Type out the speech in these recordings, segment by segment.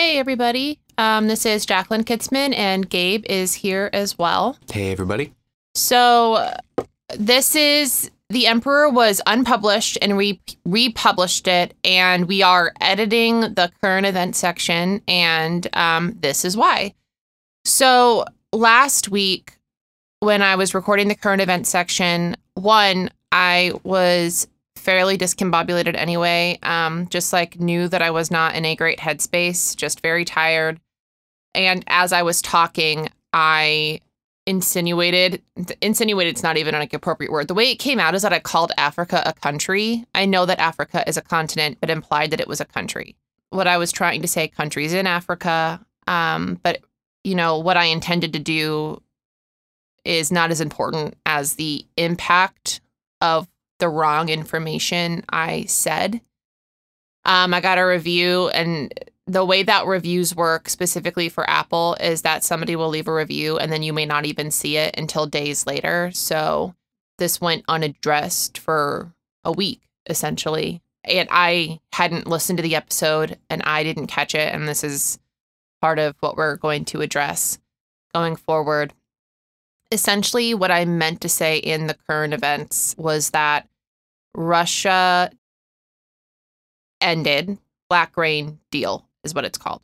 Hey, everybody. Um, this is Jacqueline Kitzman, and Gabe is here as well. Hey, everybody. So, uh, this is The Emperor was unpublished and we republished it, and we are editing the current event section, and um, this is why. So, last week, when I was recording the current event section, one, I was fairly discombobulated anyway. Um, just like knew that I was not in a great headspace, just very tired. And as I was talking, I insinuated insinuated it's not even an appropriate word. The way it came out is that I called Africa a country. I know that Africa is a continent, but implied that it was a country. What I was trying to say, countries in Africa. Um, but you know, what I intended to do is not as important as the impact of the wrong information I said. Um, I got a review, and the way that reviews work specifically for Apple is that somebody will leave a review and then you may not even see it until days later. So this went unaddressed for a week, essentially. And I hadn't listened to the episode and I didn't catch it. And this is part of what we're going to address going forward. Essentially, what I meant to say in the current events was that Russia ended Black Grain deal is what it's called.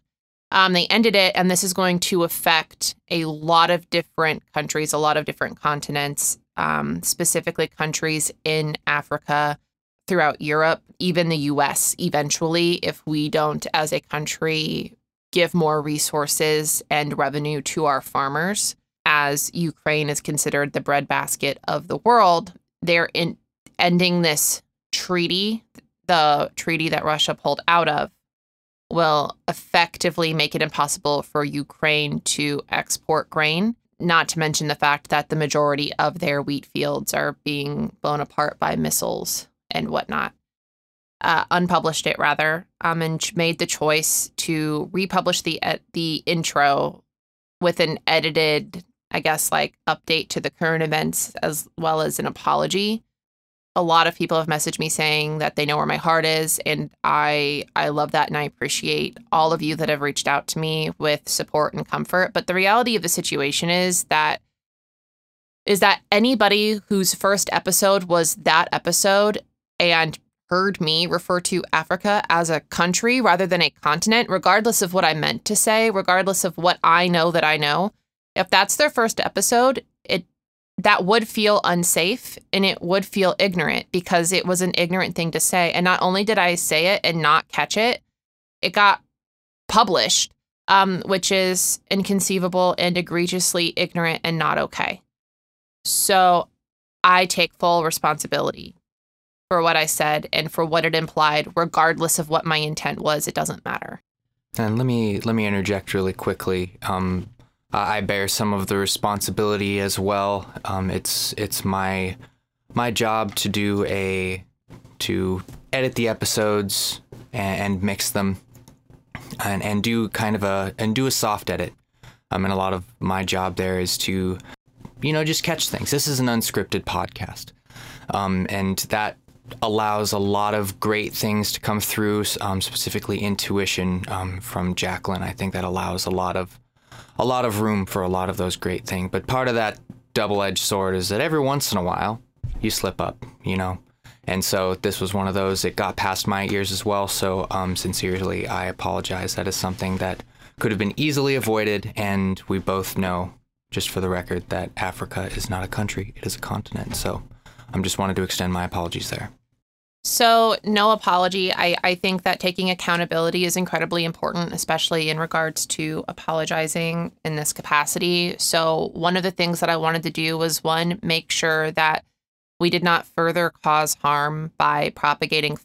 Um, they ended it, and this is going to affect a lot of different countries, a lot of different continents, um, specifically countries in Africa, throughout Europe, even the US eventually, if we don't, as a country, give more resources and revenue to our farmers. As Ukraine is considered the breadbasket of the world, they're in ending this treaty, the treaty that Russia pulled out of, will effectively make it impossible for Ukraine to export grain, not to mention the fact that the majority of their wheat fields are being blown apart by missiles and whatnot. Uh, unpublished it rather, um, and made the choice to republish the uh, the intro with an edited, I guess, like update to the current events as well as an apology. A lot of people have messaged me saying that they know where my heart is and I I love that and I appreciate all of you that have reached out to me with support and comfort. But the reality of the situation is that is that anybody whose first episode was that episode and heard me refer to Africa as a country rather than a continent regardless of what I meant to say regardless of what I know that I know if that's their first episode it that would feel unsafe and it would feel ignorant because it was an ignorant thing to say. And not only did I say it and not catch it, it got published, um, which is inconceivable and egregiously ignorant and not okay. So I take full responsibility for what I said and for what it implied, regardless of what my intent was. It doesn't matter. And let me let me interject really quickly. Um, I bear some of the responsibility as well. Um, it's it's my my job to do a to edit the episodes and, and mix them and, and do kind of a and do a soft edit. Um, and a lot of my job there is to you know just catch things. This is an unscripted podcast, um, and that allows a lot of great things to come through. Um, specifically, intuition um, from Jacqueline. I think that allows a lot of a lot of room for a lot of those great things. But part of that double edged sword is that every once in a while you slip up, you know? And so this was one of those. It got past my ears as well. So um, sincerely, I apologize. That is something that could have been easily avoided. And we both know, just for the record, that Africa is not a country, it is a continent. So I am just wanted to extend my apologies there. So, no apology. I, I think that taking accountability is incredibly important, especially in regards to apologizing in this capacity. So, one of the things that I wanted to do was one, make sure that we did not further cause harm by propagating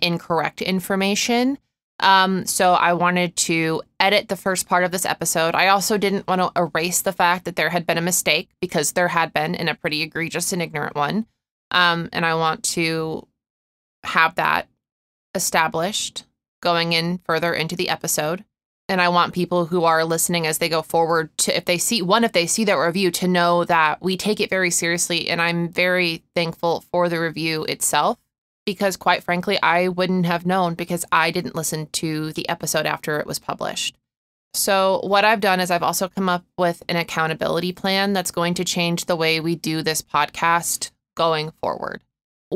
incorrect information. Um, so, I wanted to edit the first part of this episode. I also didn't want to erase the fact that there had been a mistake because there had been, in a pretty egregious and ignorant one. Um, and I want to have that established going in further into the episode. And I want people who are listening as they go forward to, if they see one, if they see that review, to know that we take it very seriously. And I'm very thankful for the review itself. because quite frankly, I wouldn't have known because I didn't listen to the episode after it was published. So, what I've done is I've also come up with an accountability plan that's going to change the way we do this podcast going forward.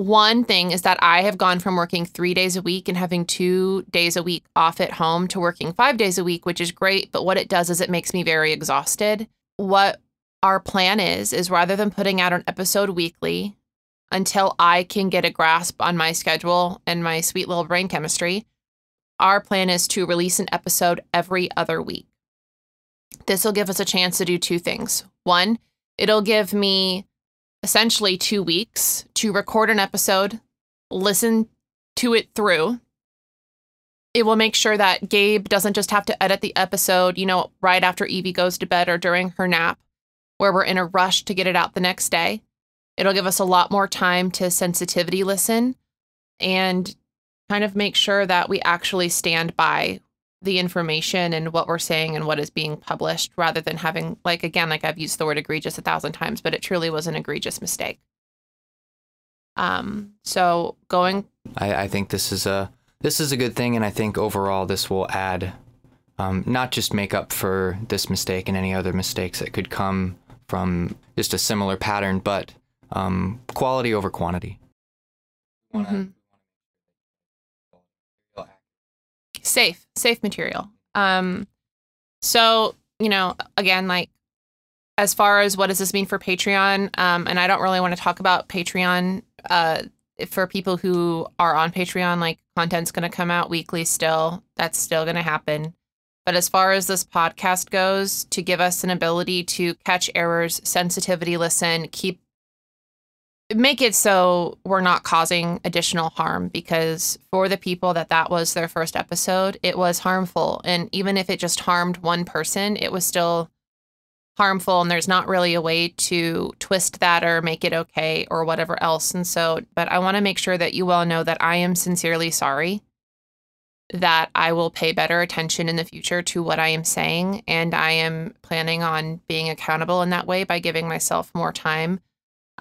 One thing is that I have gone from working three days a week and having two days a week off at home to working five days a week, which is great. But what it does is it makes me very exhausted. What our plan is, is rather than putting out an episode weekly until I can get a grasp on my schedule and my sweet little brain chemistry, our plan is to release an episode every other week. This will give us a chance to do two things. One, it'll give me essentially two weeks to record an episode, listen to it through. It will make sure that Gabe doesn't just have to edit the episode, you know, right after Evie goes to bed or during her nap, where we're in a rush to get it out the next day. It'll give us a lot more time to sensitivity listen and kind of make sure that we actually stand by the information and what we're saying and what is being published rather than having like again like i've used the word egregious a thousand times but it truly was an egregious mistake um so going I, I think this is a this is a good thing and i think overall this will add um, not just make up for this mistake and any other mistakes that could come from just a similar pattern but um, quality over quantity Mhm. Safe safe material. Um so you know again like as far as what does this mean for patreon um and i don't really want to talk about patreon uh for people who are on patreon like content's going to come out weekly still. That's still going to happen. But as far as this podcast goes to give us an ability to catch errors sensitivity listen keep make it so we're not causing additional harm because for the people that that was their first episode it was harmful. And even if it just harmed one person it was still harmful and there's not really a way to twist that or make it okay or whatever else. And so but i want to make sure that you all know that i am sincerely sorry that i will pay better attention in the future to what i am saying. And i am planning on being accountable in that way by giving myself more time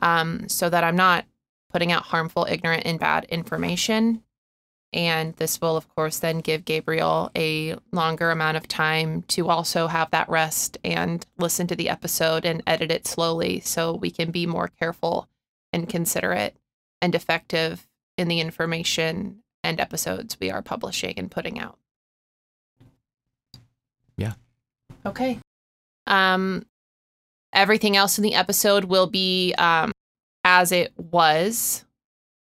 um, so that I'm not putting out harmful, ignorant, and bad information. And this will, of course, then give Gabriel a longer amount of time to also have that rest and listen to the episode and edit it slowly so we can be more careful and considerate and effective in the information and episodes we are publishing and putting out. Yeah. Okay. Um, everything else in the episode will be um, as it was,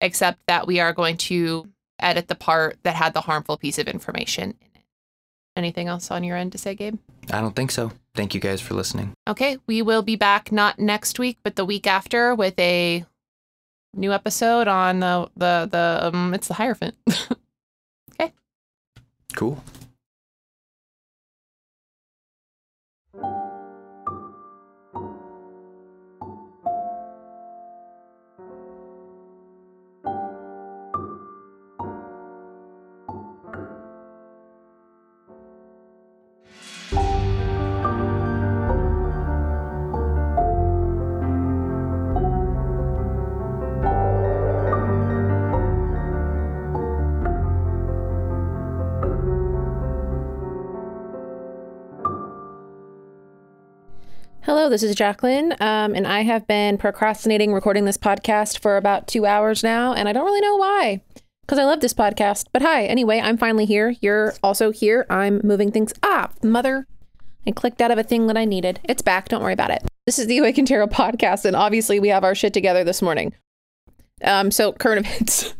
except that we are going to edit the part that had the harmful piece of information in it. Anything else on your end to say, Gabe? i don't think so thank you guys for listening Okay, we will be back not next week, but the week after with a new episode on the the the um, it's the Hierophant. Okay. Cool This is Jacqueline, um, and I have been procrastinating recording this podcast for about two hours now, and I don't really know why. Because I love this podcast. But hi, anyway, I'm finally here. You're also here. I'm moving things. Ah, mother. I clicked out of a thing that I needed. It's back. Don't worry about it. This is the Awaken Tarot podcast, and obviously we have our shit together this morning. Um, so current events.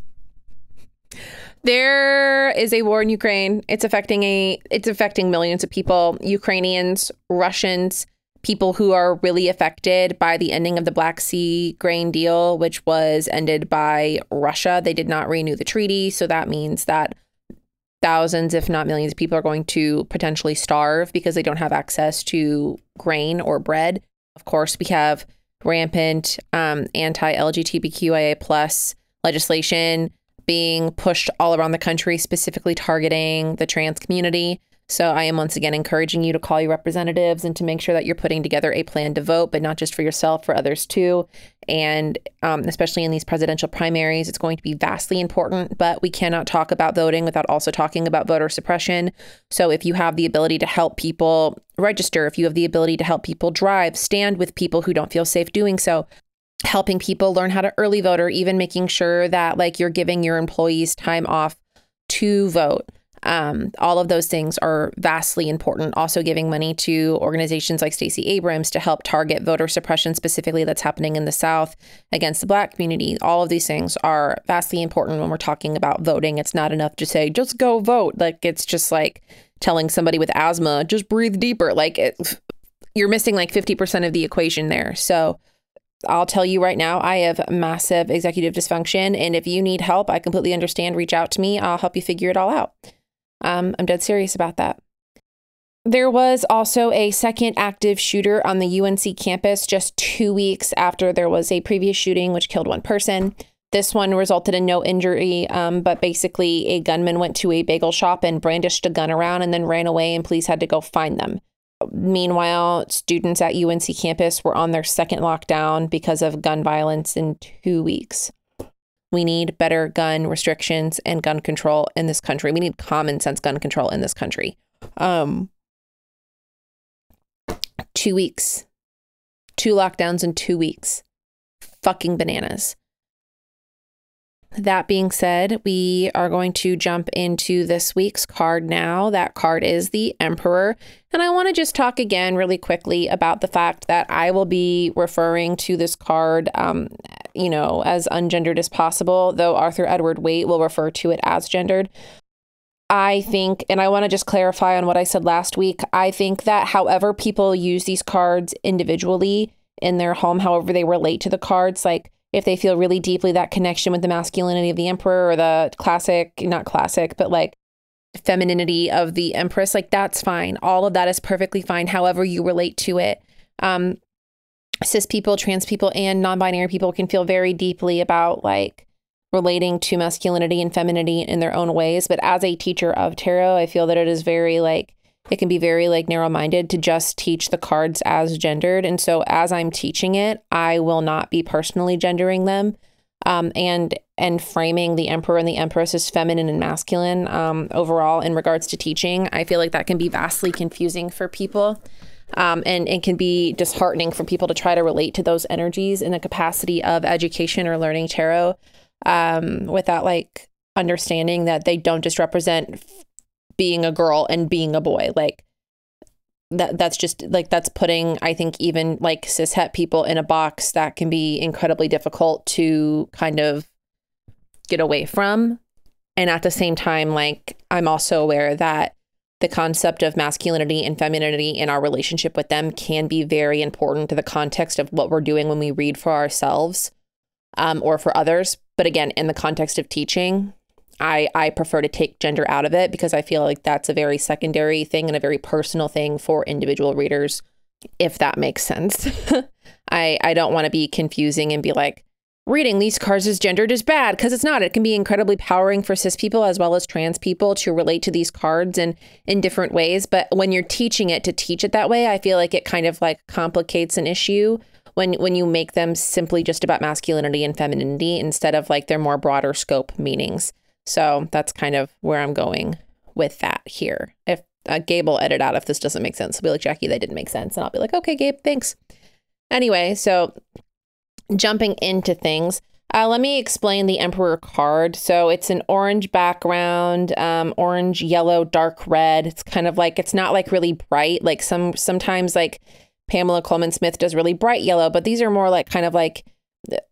There is a war in Ukraine. It's affecting a it's affecting millions of people, Ukrainians, Russians, people who are really affected by the ending of the Black Sea grain deal, which was ended by Russia. They did not renew the treaty, so that means that thousands, if not millions, of people are going to potentially starve because they don't have access to grain or bread. Of course, we have rampant um, anti-LGBTQIA plus legislation being pushed all around the country, specifically targeting the trans community. So I am once again encouraging you to call your representatives and to make sure that you're putting together a plan to vote, but not just for yourself, for others too. And um, especially in these presidential primaries, it's going to be vastly important. But we cannot talk about voting without also talking about voter suppression. So if you have the ability to help people register, if you have the ability to help people drive, stand with people who don't feel safe doing so, helping people learn how to early vote or even making sure that like you're giving your employees time off to vote um, all of those things are vastly important. Also, giving money to organizations like Stacey Abrams to help target voter suppression, specifically that's happening in the South against the Black community. All of these things are vastly important when we're talking about voting. It's not enough to say, just go vote. Like, it's just like telling somebody with asthma, just breathe deeper. Like, it, you're missing like 50% of the equation there. So, I'll tell you right now, I have massive executive dysfunction. And if you need help, I completely understand. Reach out to me. I'll help you figure it all out. Um, I'm dead serious about that. There was also a second active shooter on the UNC campus just two weeks after there was a previous shooting, which killed one person. This one resulted in no injury, um, but basically, a gunman went to a bagel shop and brandished a gun around and then ran away, and police had to go find them. Meanwhile, students at UNC campus were on their second lockdown because of gun violence in two weeks. We need better gun restrictions and gun control in this country. We need common sense gun control in this country. Um, two weeks, two lockdowns in two weeks. Fucking bananas. That being said, we are going to jump into this week's card now. That card is the Emperor. And I want to just talk again really quickly about the fact that I will be referring to this card, um, you know, as ungendered as possible, though Arthur Edward Waite will refer to it as gendered. I think, and I want to just clarify on what I said last week. I think that however people use these cards individually in their home, however they relate to the cards, like if they feel really deeply that connection with the masculinity of the emperor or the classic, not classic, but like femininity of the empress, like that's fine. All of that is perfectly fine, however you relate to it. Um, cis people, trans people, and non binary people can feel very deeply about like relating to masculinity and femininity in their own ways. But as a teacher of tarot, I feel that it is very like it can be very like narrow minded to just teach the cards as gendered. And so as I'm teaching it, I will not be personally gendering them. Um, and and framing the emperor and the empress as feminine and masculine um, overall in regards to teaching, I feel like that can be vastly confusing for people. Um, and it can be disheartening for people to try to relate to those energies in the capacity of education or learning tarot um, without like understanding that they don't just represent being a girl and being a boy. Like that that's just like that's putting I think even like cishet people in a box that can be incredibly difficult to kind of get away from. And at the same time, like I'm also aware that the concept of masculinity and femininity in our relationship with them can be very important to the context of what we're doing when we read for ourselves um, or for others. But again, in the context of teaching, I I prefer to take gender out of it because I feel like that's a very secondary thing and a very personal thing for individual readers if that makes sense. I I don't want to be confusing and be like reading these cards as gendered is bad because it's not. It can be incredibly powering for cis people as well as trans people to relate to these cards and in different ways, but when you're teaching it to teach it that way, I feel like it kind of like complicates an issue when when you make them simply just about masculinity and femininity instead of like their more broader scope meanings. So that's kind of where I'm going with that here. If uh, Gabe will edit out if this doesn't make sense, he'll be like, Jackie, that didn't make sense. And I'll be like, okay, Gabe, thanks. Anyway, so jumping into things, uh, let me explain the Emperor card. So it's an orange background, um, orange, yellow, dark red. It's kind of like it's not like really bright. Like some sometimes like Pamela Colman Smith does really bright yellow, but these are more like kind of like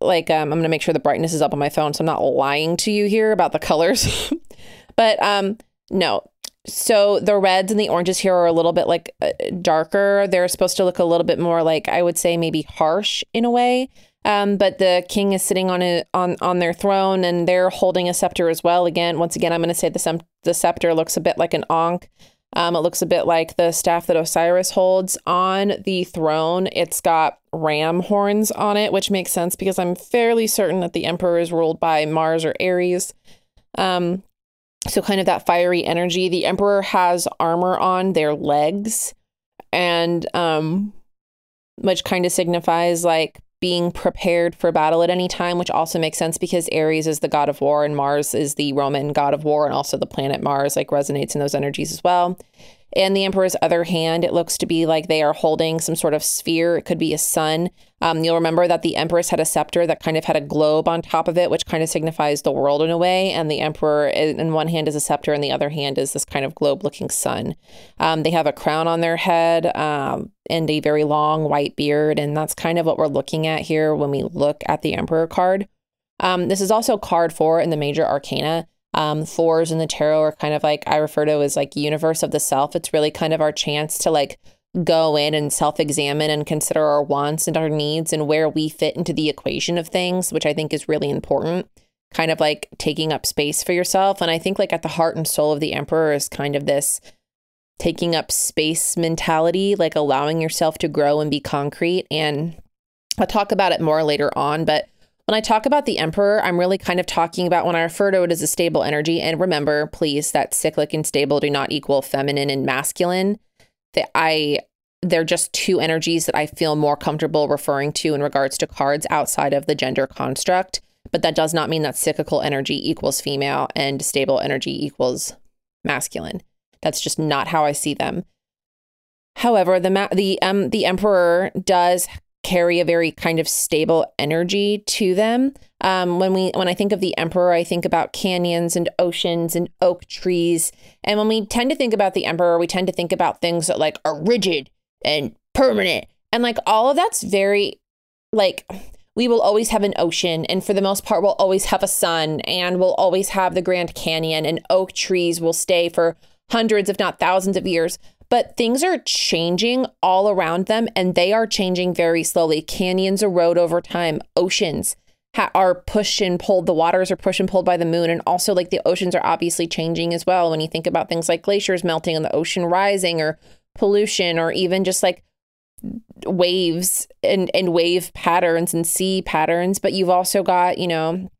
like um, I'm gonna make sure the brightness is up on my phone, so I'm not lying to you here about the colors. but um, no. So the reds and the oranges here are a little bit like uh, darker. They're supposed to look a little bit more like I would say maybe harsh in a way. Um, but the king is sitting on a on on their throne and they're holding a scepter as well. Again, once again, I'm going to say the the scepter looks a bit like an ankh. Um, it looks a bit like the staff that Osiris holds on the throne. It's got ram horns on it, which makes sense because I'm fairly certain that the emperor is ruled by Mars or Aries. Um, So, kind of that fiery energy. The Emperor has armor on their legs, and um, which kind of signifies like being prepared for battle at any time, which also makes sense because Ares is the god of war and Mars is the Roman god of war, and also the planet Mars like resonates in those energies as well. In the Emperor's other hand, it looks to be like they are holding some sort of sphere. It could be a sun. Um, you'll remember that the Empress had a scepter that kind of had a globe on top of it, which kind of signifies the world in a way. And the Emperor, in one hand, is a scepter, and the other hand is this kind of globe looking sun. Um, they have a crown on their head um, and a very long white beard. And that's kind of what we're looking at here when we look at the Emperor card. Um, this is also card four in the major arcana. Um, fours in the tarot are kind of like I refer to as like universe of the self. It's really kind of our chance to like go in and self examine and consider our wants and our needs and where we fit into the equation of things, which I think is really important. Kind of like taking up space for yourself. And I think like at the heart and soul of the emperor is kind of this taking up space mentality, like allowing yourself to grow and be concrete. And I'll talk about it more later on, but when I talk about the emperor, I'm really kind of talking about when I refer to it as a stable energy. And remember, please, that cyclic and stable do not equal feminine and masculine. That I they're just two energies that I feel more comfortable referring to in regards to cards outside of the gender construct. But that does not mean that cyclical energy equals female and stable energy equals masculine. That's just not how I see them. However, the ma- the um the emperor does carry a very kind of stable energy to them. Um, when we when I think of the emperor, I think about canyons and oceans and oak trees. And when we tend to think about the emperor, we tend to think about things that like are rigid and permanent. And like all of that's very like we will always have an ocean and for the most part we'll always have a sun and we'll always have the Grand Canyon and oak trees will stay for hundreds if not thousands of years but things are changing all around them and they are changing very slowly. Canyons erode over time, oceans ha- are pushed and pulled, the waters are pushed and pulled by the moon. And also, like the oceans are obviously changing as well when you think about things like glaciers melting and the ocean rising or pollution or even just like waves and, and wave patterns and sea patterns. But you've also got, you know,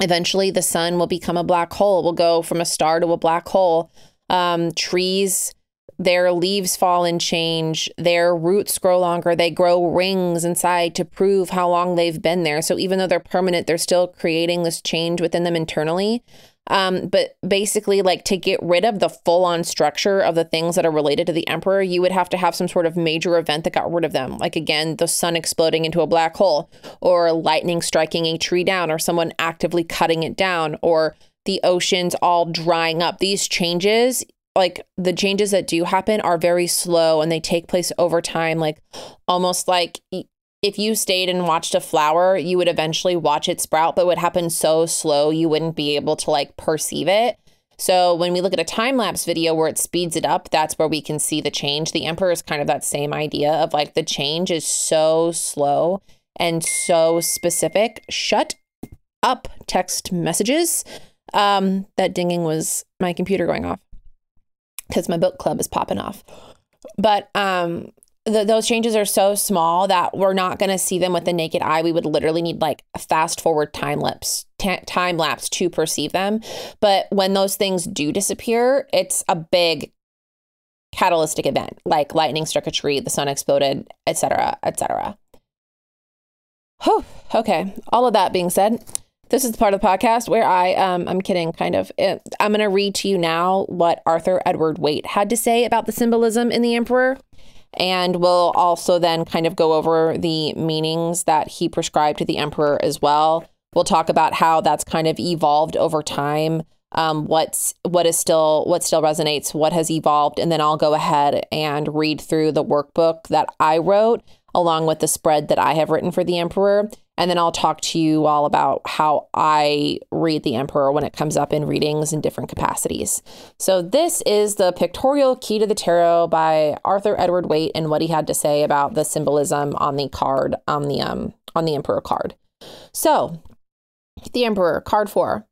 eventually the sun will become a black hole, It will go from a star to a black hole. Um, trees their leaves fall and change, their roots grow longer, they grow rings inside to prove how long they've been there. So even though they're permanent, they're still creating this change within them internally. Um, but basically, like to get rid of the full on structure of the things that are related to the emperor, you would have to have some sort of major event that got rid of them. Like, again, the sun exploding into a black hole, or lightning striking a tree down, or someone actively cutting it down, or the oceans all drying up. These changes like the changes that do happen are very slow and they take place over time like almost like if you stayed and watched a flower you would eventually watch it sprout but it would happen so slow you wouldn't be able to like perceive it. So when we look at a time lapse video where it speeds it up that's where we can see the change. The emperor is kind of that same idea of like the change is so slow and so specific. Shut up text messages. Um that dinging was my computer going off because my book club is popping off. But um, the, those changes are so small that we're not going to see them with the naked eye. We would literally need like a fast forward time lapse t- time lapse to perceive them. But when those things do disappear, it's a big catalytic event, like lightning struck a tree, the sun exploded, etc., etc. Oh, okay. All of that being said, this is the part of the podcast where I, um, I'm kidding, kind of. I'm going to read to you now what Arthur Edward Waite had to say about the symbolism in the Emperor. And we'll also then kind of go over the meanings that he prescribed to the Emperor as well. We'll talk about how that's kind of evolved over time. Um, what's what is still what still resonates, what has evolved, and then I'll go ahead and read through the workbook that I wrote along with the spread that I have written for the Emperor. And then I'll talk to you all about how I read the Emperor when it comes up in readings in different capacities. So, this is the Pictorial Key to the Tarot by Arthur Edward Waite and what he had to say about the symbolism on the card, on the, um, on the Emperor card. So, the Emperor, card four.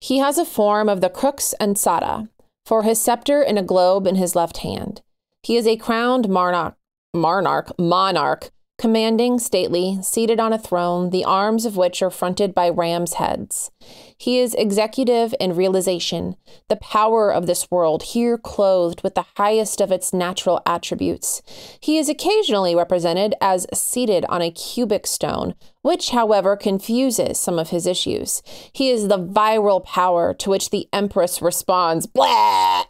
He has a form of the crux ansata, for his scepter and a globe in his left hand. He is a crowned monarch, monarch, monarch commanding, stately, seated on a throne, the arms of which are fronted by ram's heads. He is executive and realization, the power of this world, here clothed with the highest of its natural attributes. He is occasionally represented as seated on a cubic stone, which, however, confuses some of his issues. He is the viral power to which the Empress responds, blah!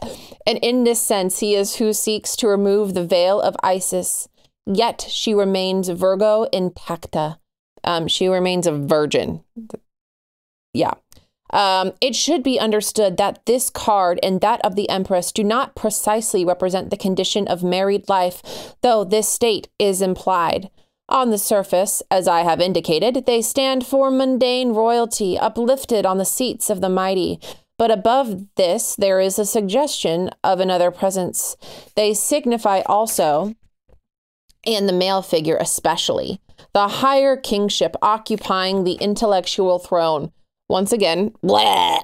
And in this sense, he is who seeks to remove the veil of Isis Yet she remains Virgo intacta. Um, she remains a virgin. Yeah. Um, it should be understood that this card and that of the Empress do not precisely represent the condition of married life, though this state is implied. On the surface, as I have indicated, they stand for mundane royalty, uplifted on the seats of the mighty. But above this, there is a suggestion of another presence. They signify also and the male figure especially, the higher kingship occupying the intellectual throne. Once again, blah.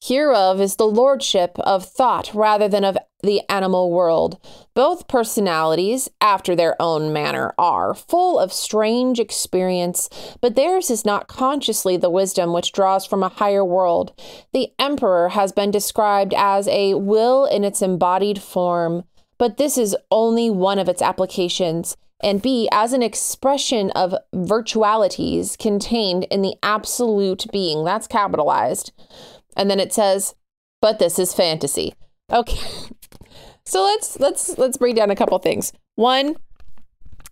Hereof is the lordship of thought rather than of the animal world. Both personalities, after their own manner, are full of strange experience, but theirs is not consciously the wisdom which draws from a higher world. The emperor has been described as a will in its embodied form but this is only one of its applications, and B, as an expression of virtualities contained in the absolute being. That's capitalized. And then it says, but this is fantasy. Okay. So let's let's let's break down a couple things. One,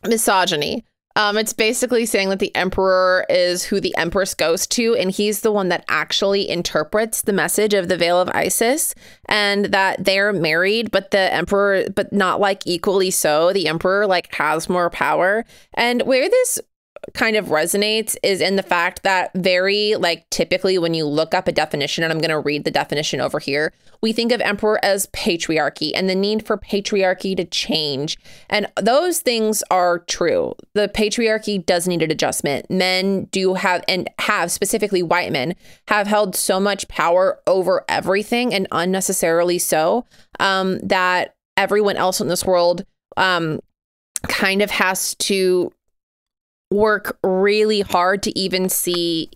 misogyny. Um, it's basically saying that the emperor is who the empress goes to, and he's the one that actually interprets the message of the veil of Isis, and that they're married, but the emperor, but not like equally so. The emperor like has more power, and where this kind of resonates is in the fact that very like typically when you look up a definition and I'm going to read the definition over here we think of emperor as patriarchy and the need for patriarchy to change. And those things are true. The patriarchy does need an adjustment. Men do have and have specifically white men have held so much power over everything and unnecessarily so um, that everyone else in this world um, kind of has to work really hard to even see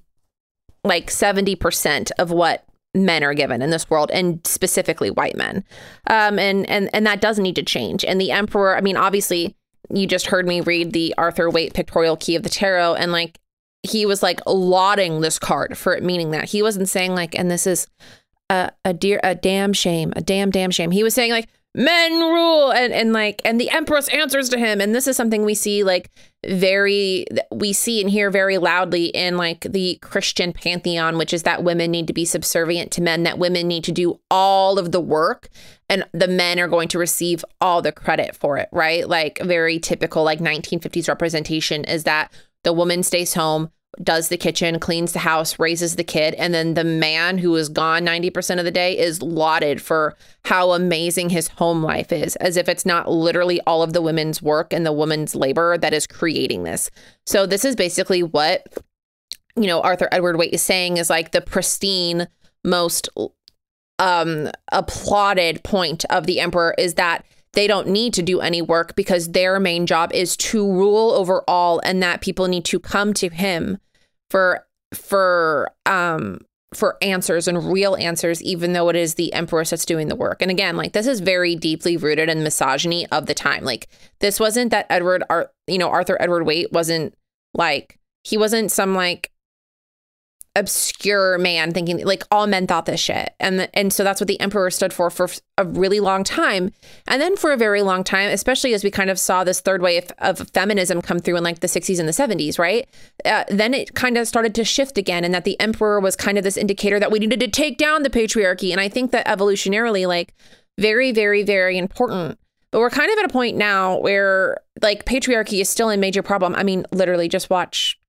like 70% of what men are given in this world and specifically white men. Um, and and and that does need to change. And the emperor i mean obviously you just heard me read the arthur waite pictorial key of the tarot and like he was like lauding this card for it meaning that. He wasn't saying like and this is a, a dear a damn shame a damn damn shame. He was saying like men rule and and like and the empress answers to him. And this is something we see like very we see and hear very loudly in like the christian pantheon which is that women need to be subservient to men that women need to do all of the work and the men are going to receive all the credit for it right? Like very typical like 1950s representation is that the woman stays home does the kitchen, cleans the house, raises the kid, and then the man who is gone 90% of the day is lauded for how amazing his home life is, as if it's not literally all of the women's work and the woman's labor that is creating this. So, this is basically what, you know, Arthur Edward Waite is saying is like the pristine, most um, applauded point of the emperor is that they don't need to do any work because their main job is to rule over all and that people need to come to him for for um for answers and real answers even though it is the empress that's doing the work. And again like this is very deeply rooted in misogyny of the time. Like this wasn't that edward Ar- you know arthur edward waite wasn't like he wasn't some like obscure man thinking like all men thought this shit. And the, and so that's what the emperor stood for for a really long time. And then for a very long time especially as we kind of saw this third wave of feminism come through in like the 60s and the 70s right? Uh, then it kind of started to shift again and that the emperor was kind of this indicator that we needed to take down the patriarchy. And i think that evolutionarily like very very very important. But we're kind of at a point now where like patriarchy is still a major problem. I mean literally just watch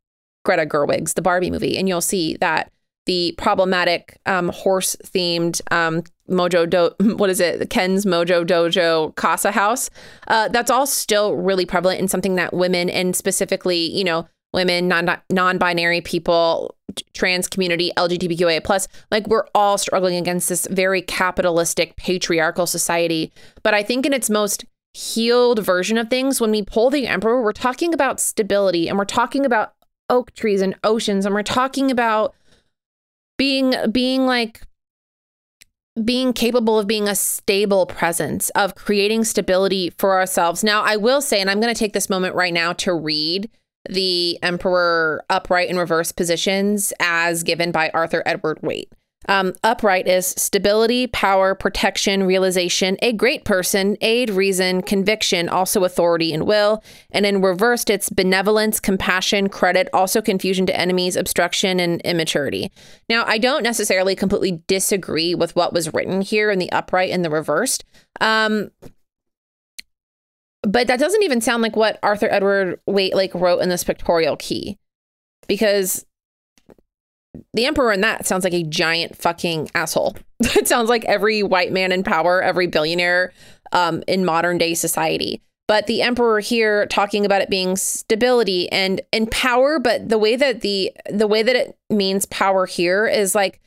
Greta Gerwig's The Barbie movie, and you'll see that the problematic um, horse themed um, Mojo Do what is it? Ken's Mojo Dojo Casa House. Uh, that's all still really prevalent in something that women and specifically you know women non non-binary people trans community LGBTQIA plus like we're all struggling against this very capitalistic patriarchal society. But I think in its most healed version of things, when we pull the emperor, we're talking about stability and we're talking about oak trees and oceans and we're talking about being being like being capable of being a stable presence of creating stability for ourselves. Now, I will say and I'm going to take this moment right now to read the emperor upright and reverse positions as given by Arthur Edward Waite. Um, upright is stability, power, protection, realization, a great person, aid, reason, conviction, also authority and will. And in reversed, it's benevolence, compassion, credit, also confusion to enemies, obstruction, and immaturity. Now, I don't necessarily completely disagree with what was written here in the upright and the reversed. Um, but that doesn't even sound like what Arthur Edward Waite like wrote in this pictorial key. Because the emperor in that sounds like a giant fucking asshole. it sounds like every white man in power, every billionaire um, in modern day society. But the emperor here talking about it being stability and and power, but the way that the the way that it means power here is like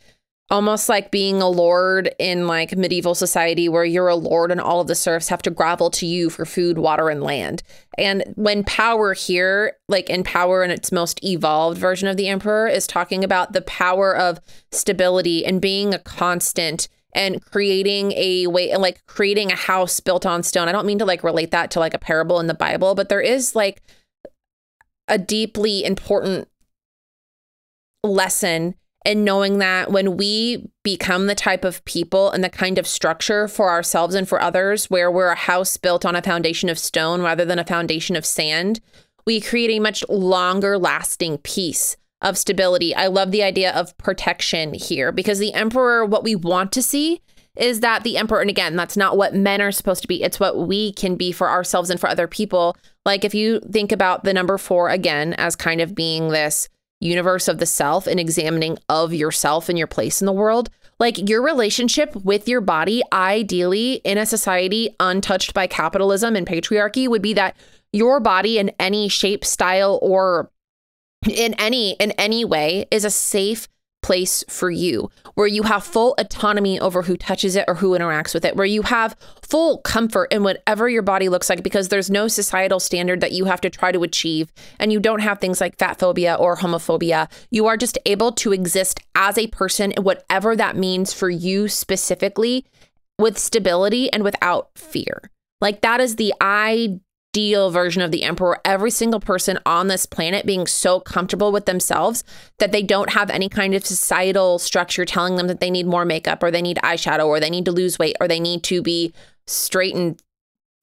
almost like being a lord in like medieval society where you're a lord and all of the serfs have to grovel to you for food, water, and land. And when power here, like in power in its most evolved version of the emperor, is talking about the power of stability and being a constant and creating a way like creating a house built on stone. I don't mean to like relate that to like a parable in the Bible, but there is like a deeply important lesson and knowing that when we become the type of people and the kind of structure for ourselves and for others where we're a house built on a foundation of stone rather than a foundation of sand, we create a much longer lasting peace of stability. I love the idea of protection here because the emperor, what we want to see is that the emperor, and again, that's not what men are supposed to be, it's what we can be for ourselves and for other people. Like if you think about the number four again as kind of being this universe of the self and examining of yourself and your place in the world, like your relationship with your body, ideally in a society untouched by capitalism and patriarchy, would be that your body in any shape, style, or in any in any way is a safe place for you, where you have full autonomy over who touches it or who interacts with it, where you have full comfort in whatever your body looks like because there's no societal standard that you have to try to achieve. And you don't have things like fat phobia or homophobia. You are just able to exist as a person, whatever that means for you specifically, with stability and without fear. Like that is the ideal ideal version of the emperor, every single person on this planet being so comfortable with themselves that they don't have any kind of societal structure telling them that they need more makeup or they need eyeshadow or they need to lose weight or they need to be straight and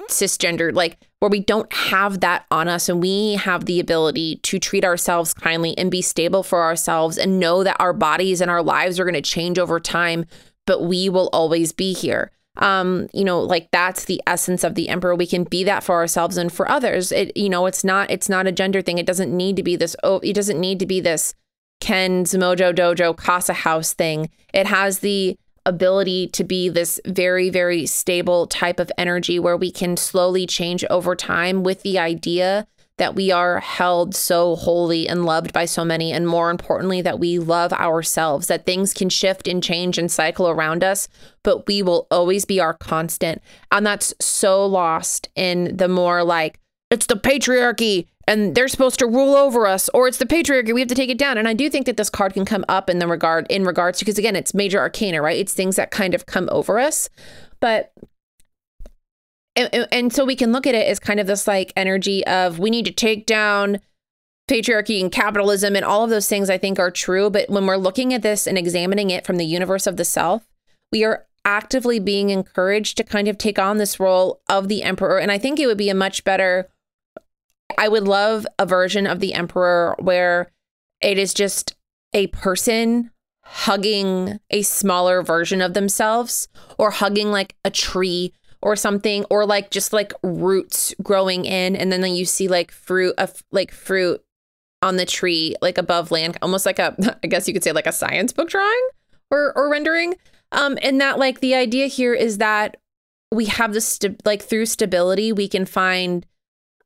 cisgendered, like where we don't have that on us and we have the ability to treat ourselves kindly and be stable for ourselves and know that our bodies and our lives are going to change over time, but we will always be here um you know like that's the essence of the emperor. We can be that for ourselves and for others. It you know it's not it's not a gender thing. It doesn't need to be this oh it doesn't need to be this ken's mojo dojo casa house thing. It has the ability to be this very very stable type of energy where we can slowly change over time with the idea that we are held so holy and loved by so many, and more importantly, that we love ourselves, that things can shift and change and cycle around us, but we will always be our constant. And that's so lost in the more like, it's the patriarchy and they're supposed to rule over us or it's the patriarchy we have to take it down. And i do think that this card can come up in the regard in regards because again it's major arcana right? It's things that kind of come over us. But and, and so we can look at it as kind of this like energy of we need to take down patriarchy and capitalism and all of those things I think are true. But when we're looking at this and examining it from the universe of the self, we are actively being encouraged to kind of take on this role of the emperor. And I think it would be a much better, I would love a version of the emperor where it is just a person hugging a smaller version of themselves or hugging like a tree or something or like just like roots growing in and then you see like fruit of like fruit on the tree like above land almost like a i guess you could say like a science book drawing or or rendering. Um and that like the idea here is that we have this st- like through stability we can find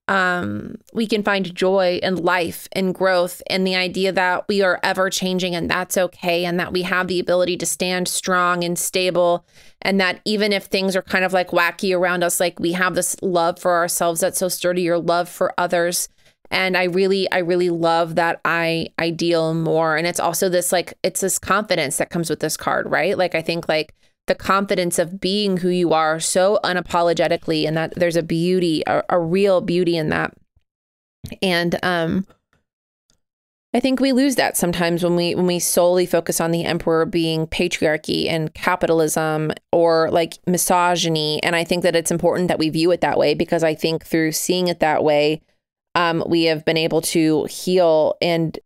um, we can find joy and life and growth and the idea that we are ever changing and that's okay and that we have the ability to stand strong and stable and that even if things are kind of like wacky around us like we have this love for ourselves that's so sturdy or love for others. And i really i really love that i ideal more. And it's also this like it's this confidence that comes with this card right? Like i think like the confidence of being who you are so unapologetically and that there's a beauty a, a real beauty in that. And um I think we lose that sometimes when we when we solely focus on the emperor being patriarchy and capitalism or like misogyny. And I think that it's important that we view it that way because I think through seeing it that way um, we have been able to heal. And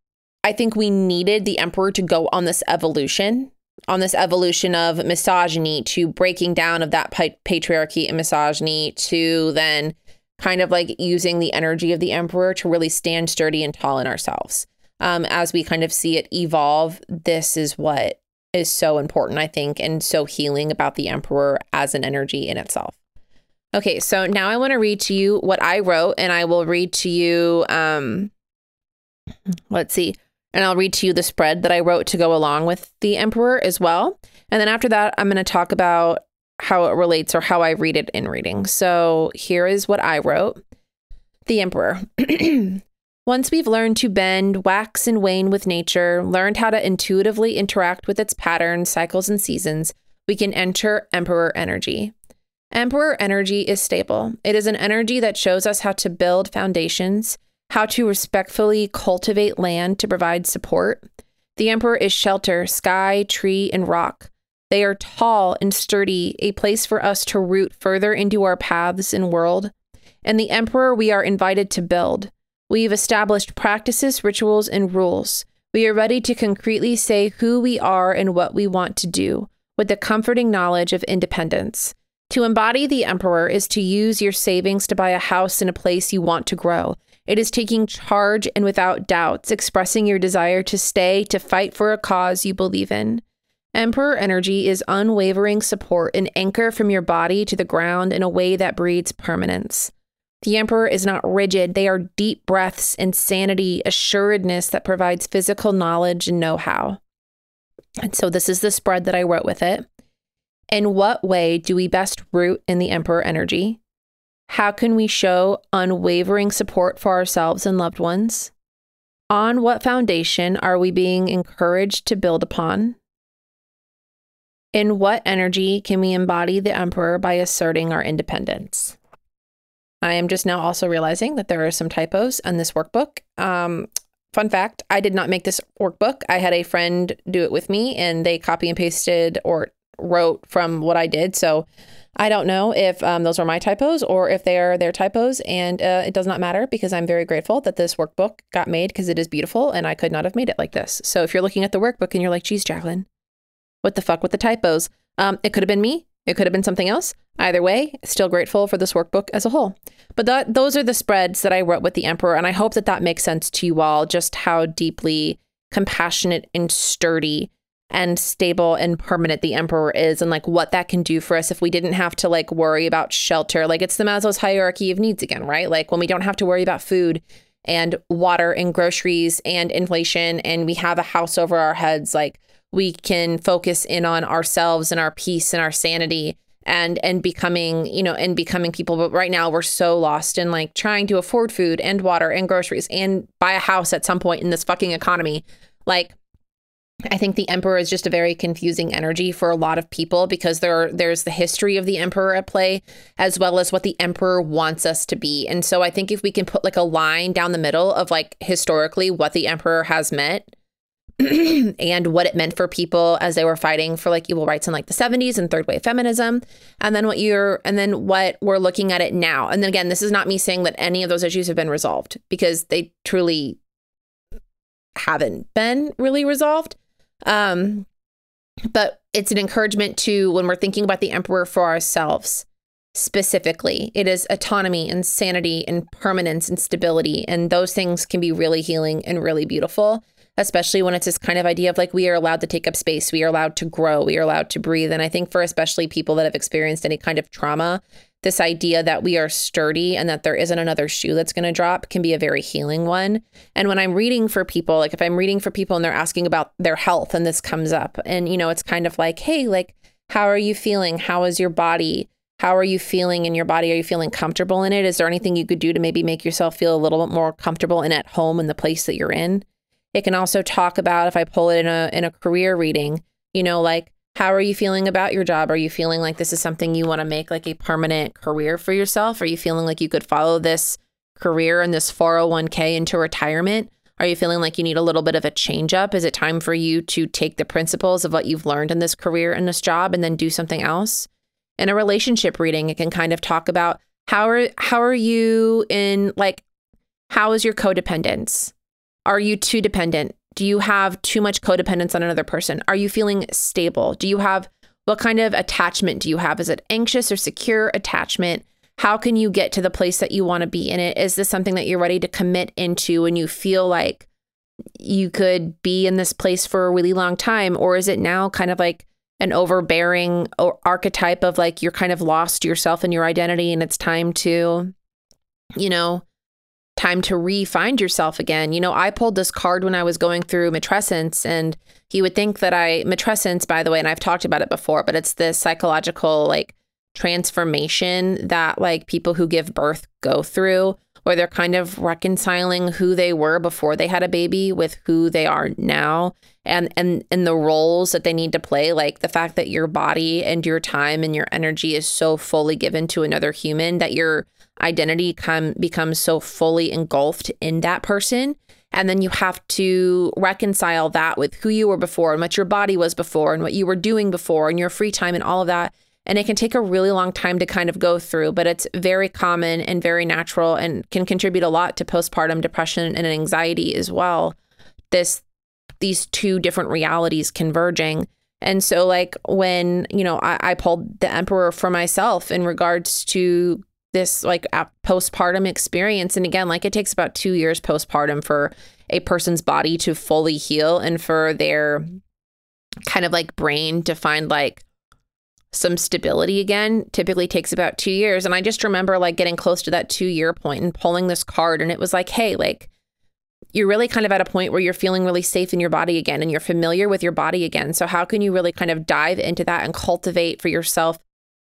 I think we needed the emperor to go on this evolution on this evolution of misogyny to breaking down of that patriarchy and misogyny to then kind of like using the energy of the emperor to really stand sturdy and tall in ourselves. Um, as we kind of see it evolve, this is what is so important, I think, and so healing about the emperor as an energy in itself. Okay, so now I want to read to you what I wrote, and I will read to you. Um, let's see. And I'll read to you the spread that I wrote to go along with the Emperor as well. And then after that, I'm going to talk about how it relates or how I read it in reading. So here is what I wrote The Emperor. Once we've learned to bend, wax, and wane with nature, learned how to intuitively interact with its patterns, cycles, and seasons, we can enter Emperor energy. Emperor energy is stable. It is an energy that shows us how to build foundations how to respectfully cultivate land to provide support. The emperor is shelter, sky, tree, and rock. They are tall and sturdy, a place for us to root further into our paths and world. And the emperor we are invited to build. We've established practices, rituals, and rules. We are ready to concretely say who we are and what we want to do, with the comforting knowledge of independence. To embody the emperor is to use your savings to buy a house in a place you want to grow, it is taking charge and without doubts, expressing your desire to stay, to fight for a cause you believe in. Emperor energy is unwavering support, an anchor from your body to the ground in a way that breeds permanence. The Emperor is not rigid, they are deep breaths, insanity, assuredness that provides physical knowledge and know how. And so, this is the spread that I wrote with it. In what way do we best root in the Emperor energy? How can we show unwavering support for ourselves and loved ones? On what foundation are we being encouraged to build upon? In what energy can we embody the Emperor by asserting our independence? I am just now also realizing that there are some typos in this workbook. Um, fun fact I did not make this workbook. I had a friend do it with me and they copy and pasted or wrote from what I did. So I don't know if um, those are my typos or if they are their typos, and uh, it does not matter because I'm very grateful that this workbook got made because it is beautiful and I could not have made it like this. So if you're looking at the workbook and you're like, geez, Jacqueline, what the fuck with the typos? Um, it could have been me. It could have been something else. Either way, still grateful for this workbook as a whole. But that, those are the spreads that I wrote with the Emperor, and I hope that that makes sense to you all, just how deeply compassionate and sturdy and stable and permanent the emperor is and like what that can do for us if we didn't have to like worry about shelter. Like it's the maslow's hierarchy of needs again right? Like when we don't have to worry about food and water and groceries and inflation and we have a house over our heads like we can focus in on ourselves and our peace and our sanity and and becoming you know and becoming people. But right now we're so lost in like trying to afford food and water and groceries and buy a house at some point in this fucking economy. Like I think the emperor is just a very confusing energy for a lot of people because there there's the history of the emperor at play as well as what the emperor wants us to be. And so I think if we can put like a line down the middle of like historically what the emperor has meant and what it meant for people as they were fighting for like equal rights in like the 70s and third wave feminism and then what you're and then what we're looking at it now. And then again, this is not me saying that any of those issues have been resolved because they truly haven't been really resolved. Um, but it's an encouragement to when we're thinking about the emperor for ourselves specifically. It is autonomy and sanity and permanence and stability. And those things can be really healing and really beautiful, especially when it's this kind of idea of like we are allowed to take up space, we are allowed to grow, we are allowed to breathe. And I think for especially people that have experienced any kind of trauma, this idea that we are sturdy and that there isn't another shoe that's going to drop can be a very healing one. And when I'm reading for people, like if I'm reading for people and they're asking about their health and this comes up, and you know, it's kind of like, hey, like, how are you feeling? How is your body? How are you feeling in your body? Are you feeling comfortable in it? Is there anything you could do to maybe make yourself feel a little bit more comfortable and at home in the place that you're in? It can also talk about if I pull it in a in a career reading, you know, like how are you feeling about your job? Are you feeling like this is something you want to make like a permanent career for yourself? Are you feeling like you could follow this career and this 401k into retirement? Are you feeling like you need a little bit of a change up? Is it time for you to take the principles of what you've learned in this career and this job and then do something else? In a relationship reading, it can kind of talk about how are how are you in like how is your codependence? Are you too dependent? Do you have too much codependence on another person? Are you feeling stable? Do you have what kind of attachment do you have? Is it anxious or secure attachment? How can you get to the place that you want to be in it? Is this something that you're ready to commit into and you feel like you could be in this place for a really long time? Or is it now kind of like an overbearing archetype of like you're kind of lost yourself and your identity and it's time to, you know, time to re-find yourself again. You know, I pulled this card when I was going through matrescence, and he would think that I matrescence, by the way, and I've talked about it before, but it's this psychological like transformation that like people who give birth go through where they're kind of reconciling who they were before they had a baby with who they are now and and and the roles that they need to play like the fact that your body and your time and your energy is so fully given to another human that your identity come becomes so fully engulfed in that person. And then you have to reconcile that with who you were before and what your body was before and what you were doing before and your free time and all of that and it can take a really long time to kind of go through but it's very common and very natural and can contribute a lot to postpartum depression and anxiety as well. This these two different realities converging. And so like when you know I, I pulled the emperor for myself in regards to this like postpartum experience and again like it takes about 2 years postpartum for a person's body to fully heal and for their kind of like brain to find like some stability again typically takes about 2 years and I just remember like getting close to that 2 year point and pulling this card and it was like hey like you're really kind of at a point where you're feeling really safe in your body again and you're familiar with your body again so how can you really kind of dive into that and cultivate for yourself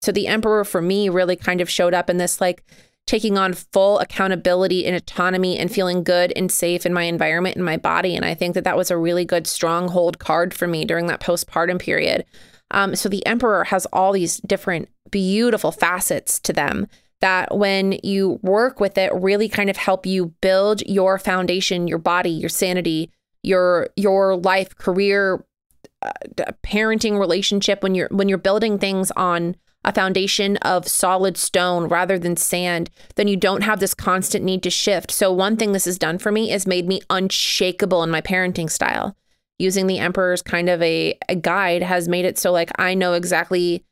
so the emperor for me really kind of showed up in this like taking on full accountability and autonomy and feeling good and safe in my environment and my body. And I think that that was a really good stronghold card for me during that postpartum period. Um, so the emperor has all these different beautiful facets to them that when you work with it really kind of help you build your foundation your body your sanity your your life career uh, parenting relationship when you're when you're building things on a foundation of solid stone rather than sand, then you don't have this constant need to shift. So, one thing this has done for me is made me unshakable in my parenting style. Using the emperor's kind of a, a guide has made it so like I know exactly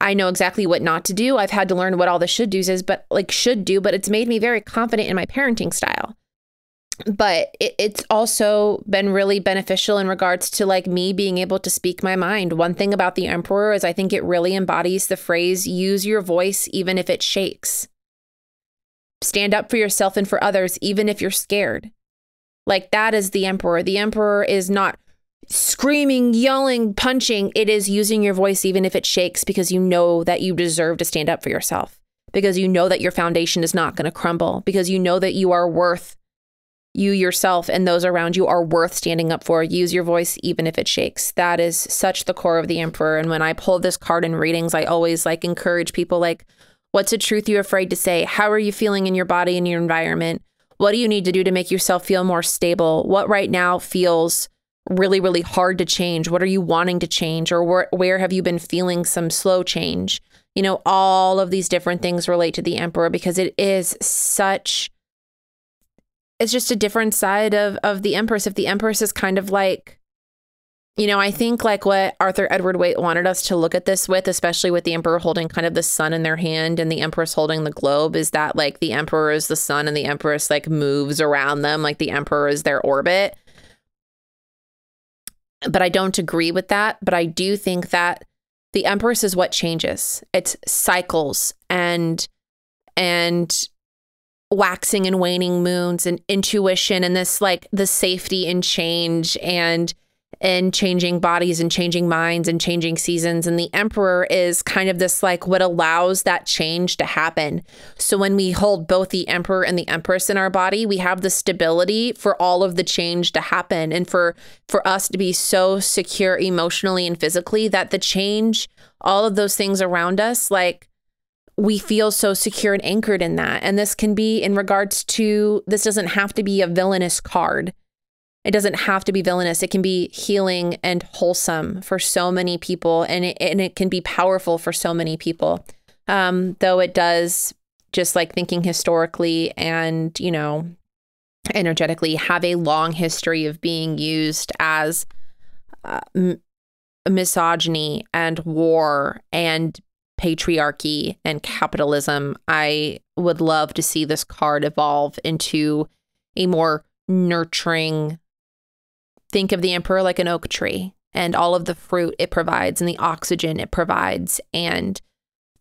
I know exactly what not to do. I've had to learn what all the should do's is, but like should do, but it's made me very confident in my parenting style but it, it's also been really beneficial in regards to like me being able to speak my mind. One thing about the emperor is I think it really embodies the phrase use your voice even if it shakes. Stand up for yourself and for others even if you're scared. Like that is the emperor. The emperor is not screaming, yelling, punching. It is using your voice even if it shakes because you know that you deserve to stand up for yourself. Because you know that your foundation is not going to crumble, because you know that you are worth you yourself and those around you are worth standing up for. Use your voice even if it shakes. That is such the core of the emperor. And when I pull this card in readings, I always like encourage people like, what's a truth you're afraid to say? How are you feeling in your body and your environment? What do you need to do to make yourself feel more stable? What right now feels really, really hard to change? What are you wanting to change? Or where, where have you been feeling some slow change? You know, all of these different things relate to the emperor because it is such it's just a different side of of the Empress. If the Empress is kind of like you know, I think like what Arthur Edward Waite wanted us to look at this with, especially with the emperor holding kind of the sun in their hand and the empress holding the globe, is that like the emperor is the sun and the empress like moves around them, like the emperor is their orbit. But I don't agree with that. But I do think that The Empress is what changes. It's cycles and and waxing and waning moons and intuition and this like the safety and change and and changing bodies and changing minds and changing seasons and the emperor is kind of this like what allows that change to happen so when we hold both the emperor and the empress in our body we have the stability for all of the change to happen and for for us to be so secure emotionally and physically that the change all of those things around us like we feel so secure and anchored in that. And this can be in regards to this doesn't have to be a villainous card. It doesn't have to be villainous. It can be healing and wholesome for so many people, and it, and it can be powerful for so many people. Um, though it does, just like thinking historically and, you know, energetically, have a long history of being used as uh, m- misogyny and war and patriarchy and capitalism, I would love to see this card evolve into a more nurturing. Think of the emperor like an oak tree and all of the fruit it provides and the oxygen it provides and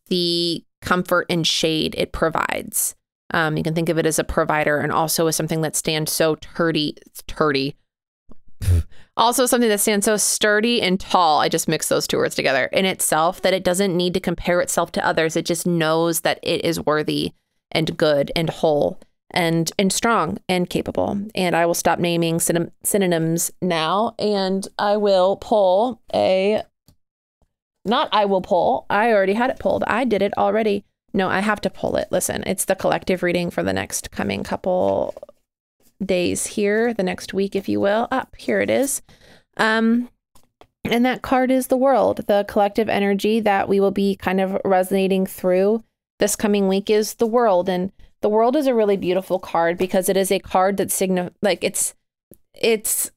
the comfort and shade it provides. Um, you can think of it as a provider and also as something that stands so turdy, turdy, also, something that stands so sturdy and tall, I just mix those two words together in itself, that it doesn't need to compare itself to others. It just knows that it is worthy and good and whole and and strong and capable. And I will stop naming syn- synonyms now, and I will pull a. Not I will pull. I already had it pulled. I did it already. No, I have to pull it. Listen, it's the collective reading for the next coming couple days here, the next week, if you will. Up here it is. Um, and that card is the world, the collective energy that we will be kind of resonating through this coming week is the world. And the world is a really beautiful card because it is a card that signal like it's it's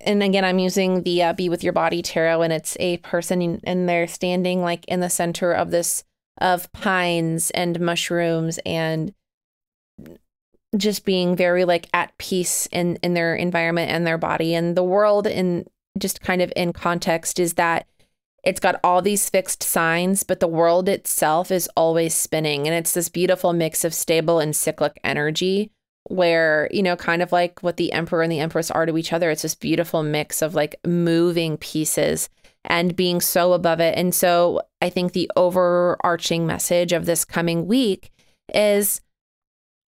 and again i'm using the uh, be with your body tarot and it's a person and they're standing like in the center of this of pines and mushrooms and just being very like at peace in in their environment and their body. And the world in just kind of in context is that it's got all these fixed signs but the world itself is always spinning. And it's this beautiful mix of stable and cyclic energy where you know kind of like what the emperor and the empress are to each other it's this beautiful mix of like moving pieces and being so above it. And so i think the overarching message of this coming week is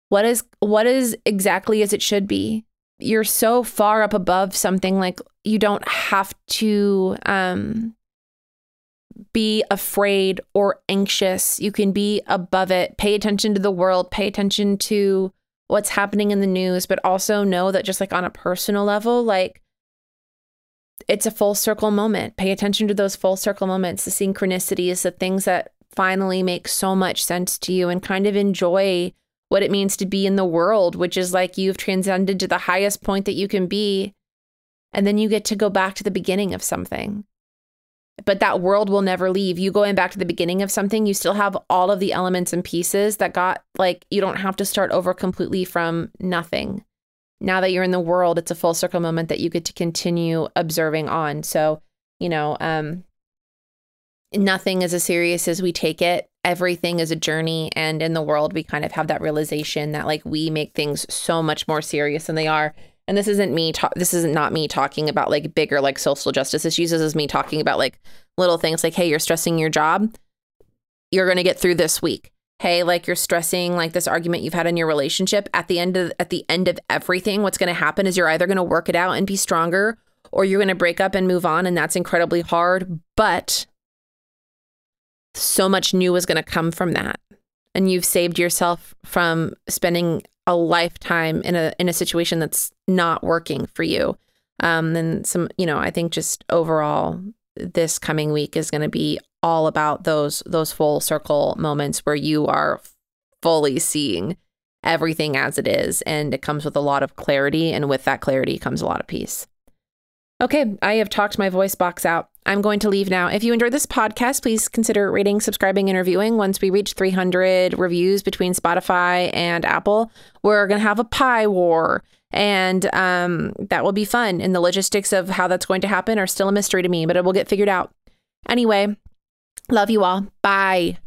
what is what is exactly as it should be? You're so far up above something like you don't have to um be afraid or anxious you can be above it pay attention to the world pay attention to what's happening in the news but also know that just like on a personal level like it's a full circle moment pay attention to those full circle moments the synchronicities the things that finally make so much sense to you and kind of enjoy what it means to be in the world, which is like you've transcended to the highest point that you can be. And then you get to go back to the beginning of something. But that world will never leave. You going back to the beginning of something, you still have all of the elements and pieces that got like, you don't have to start over completely from nothing. Now that you're in the world, it's a full circle moment that you get to continue observing on. So, you know, um, nothing is as serious as we take it everything is a journey and in the world we kind of have that realization that like we make things so much more serious than they are and this isn't me ta- this isn't not me talking about like bigger like social justice issues. This is me talking about like little things like hey you're stressing your job. You're going to get through this week. Hey like you're stressing like this argument you've had in your relationship. At the end of at the end of everything what's going to happen is you're either going to work it out and be stronger or you're going to break up and move on and that's incredibly hard. But so much new is going to come from that. And you've saved yourself from spending a lifetime in a in a situation that's not working for you. Um, some, you know, I think just overall, this coming week is going to be all about those those full circle moments where you are fully seeing everything as it is, and it comes with a lot of clarity, and with that clarity comes a lot of peace. Okay, I have talked my voice box out. I'm going to leave now. If you enjoyed this podcast, please consider rating, subscribing, and reviewing. Once we reach 300 reviews between Spotify and Apple, we're going to have a pie war. And um, that will be fun. And the logistics of how that's going to happen are still a mystery to me, but it will get figured out. Anyway, Love you all. Bye.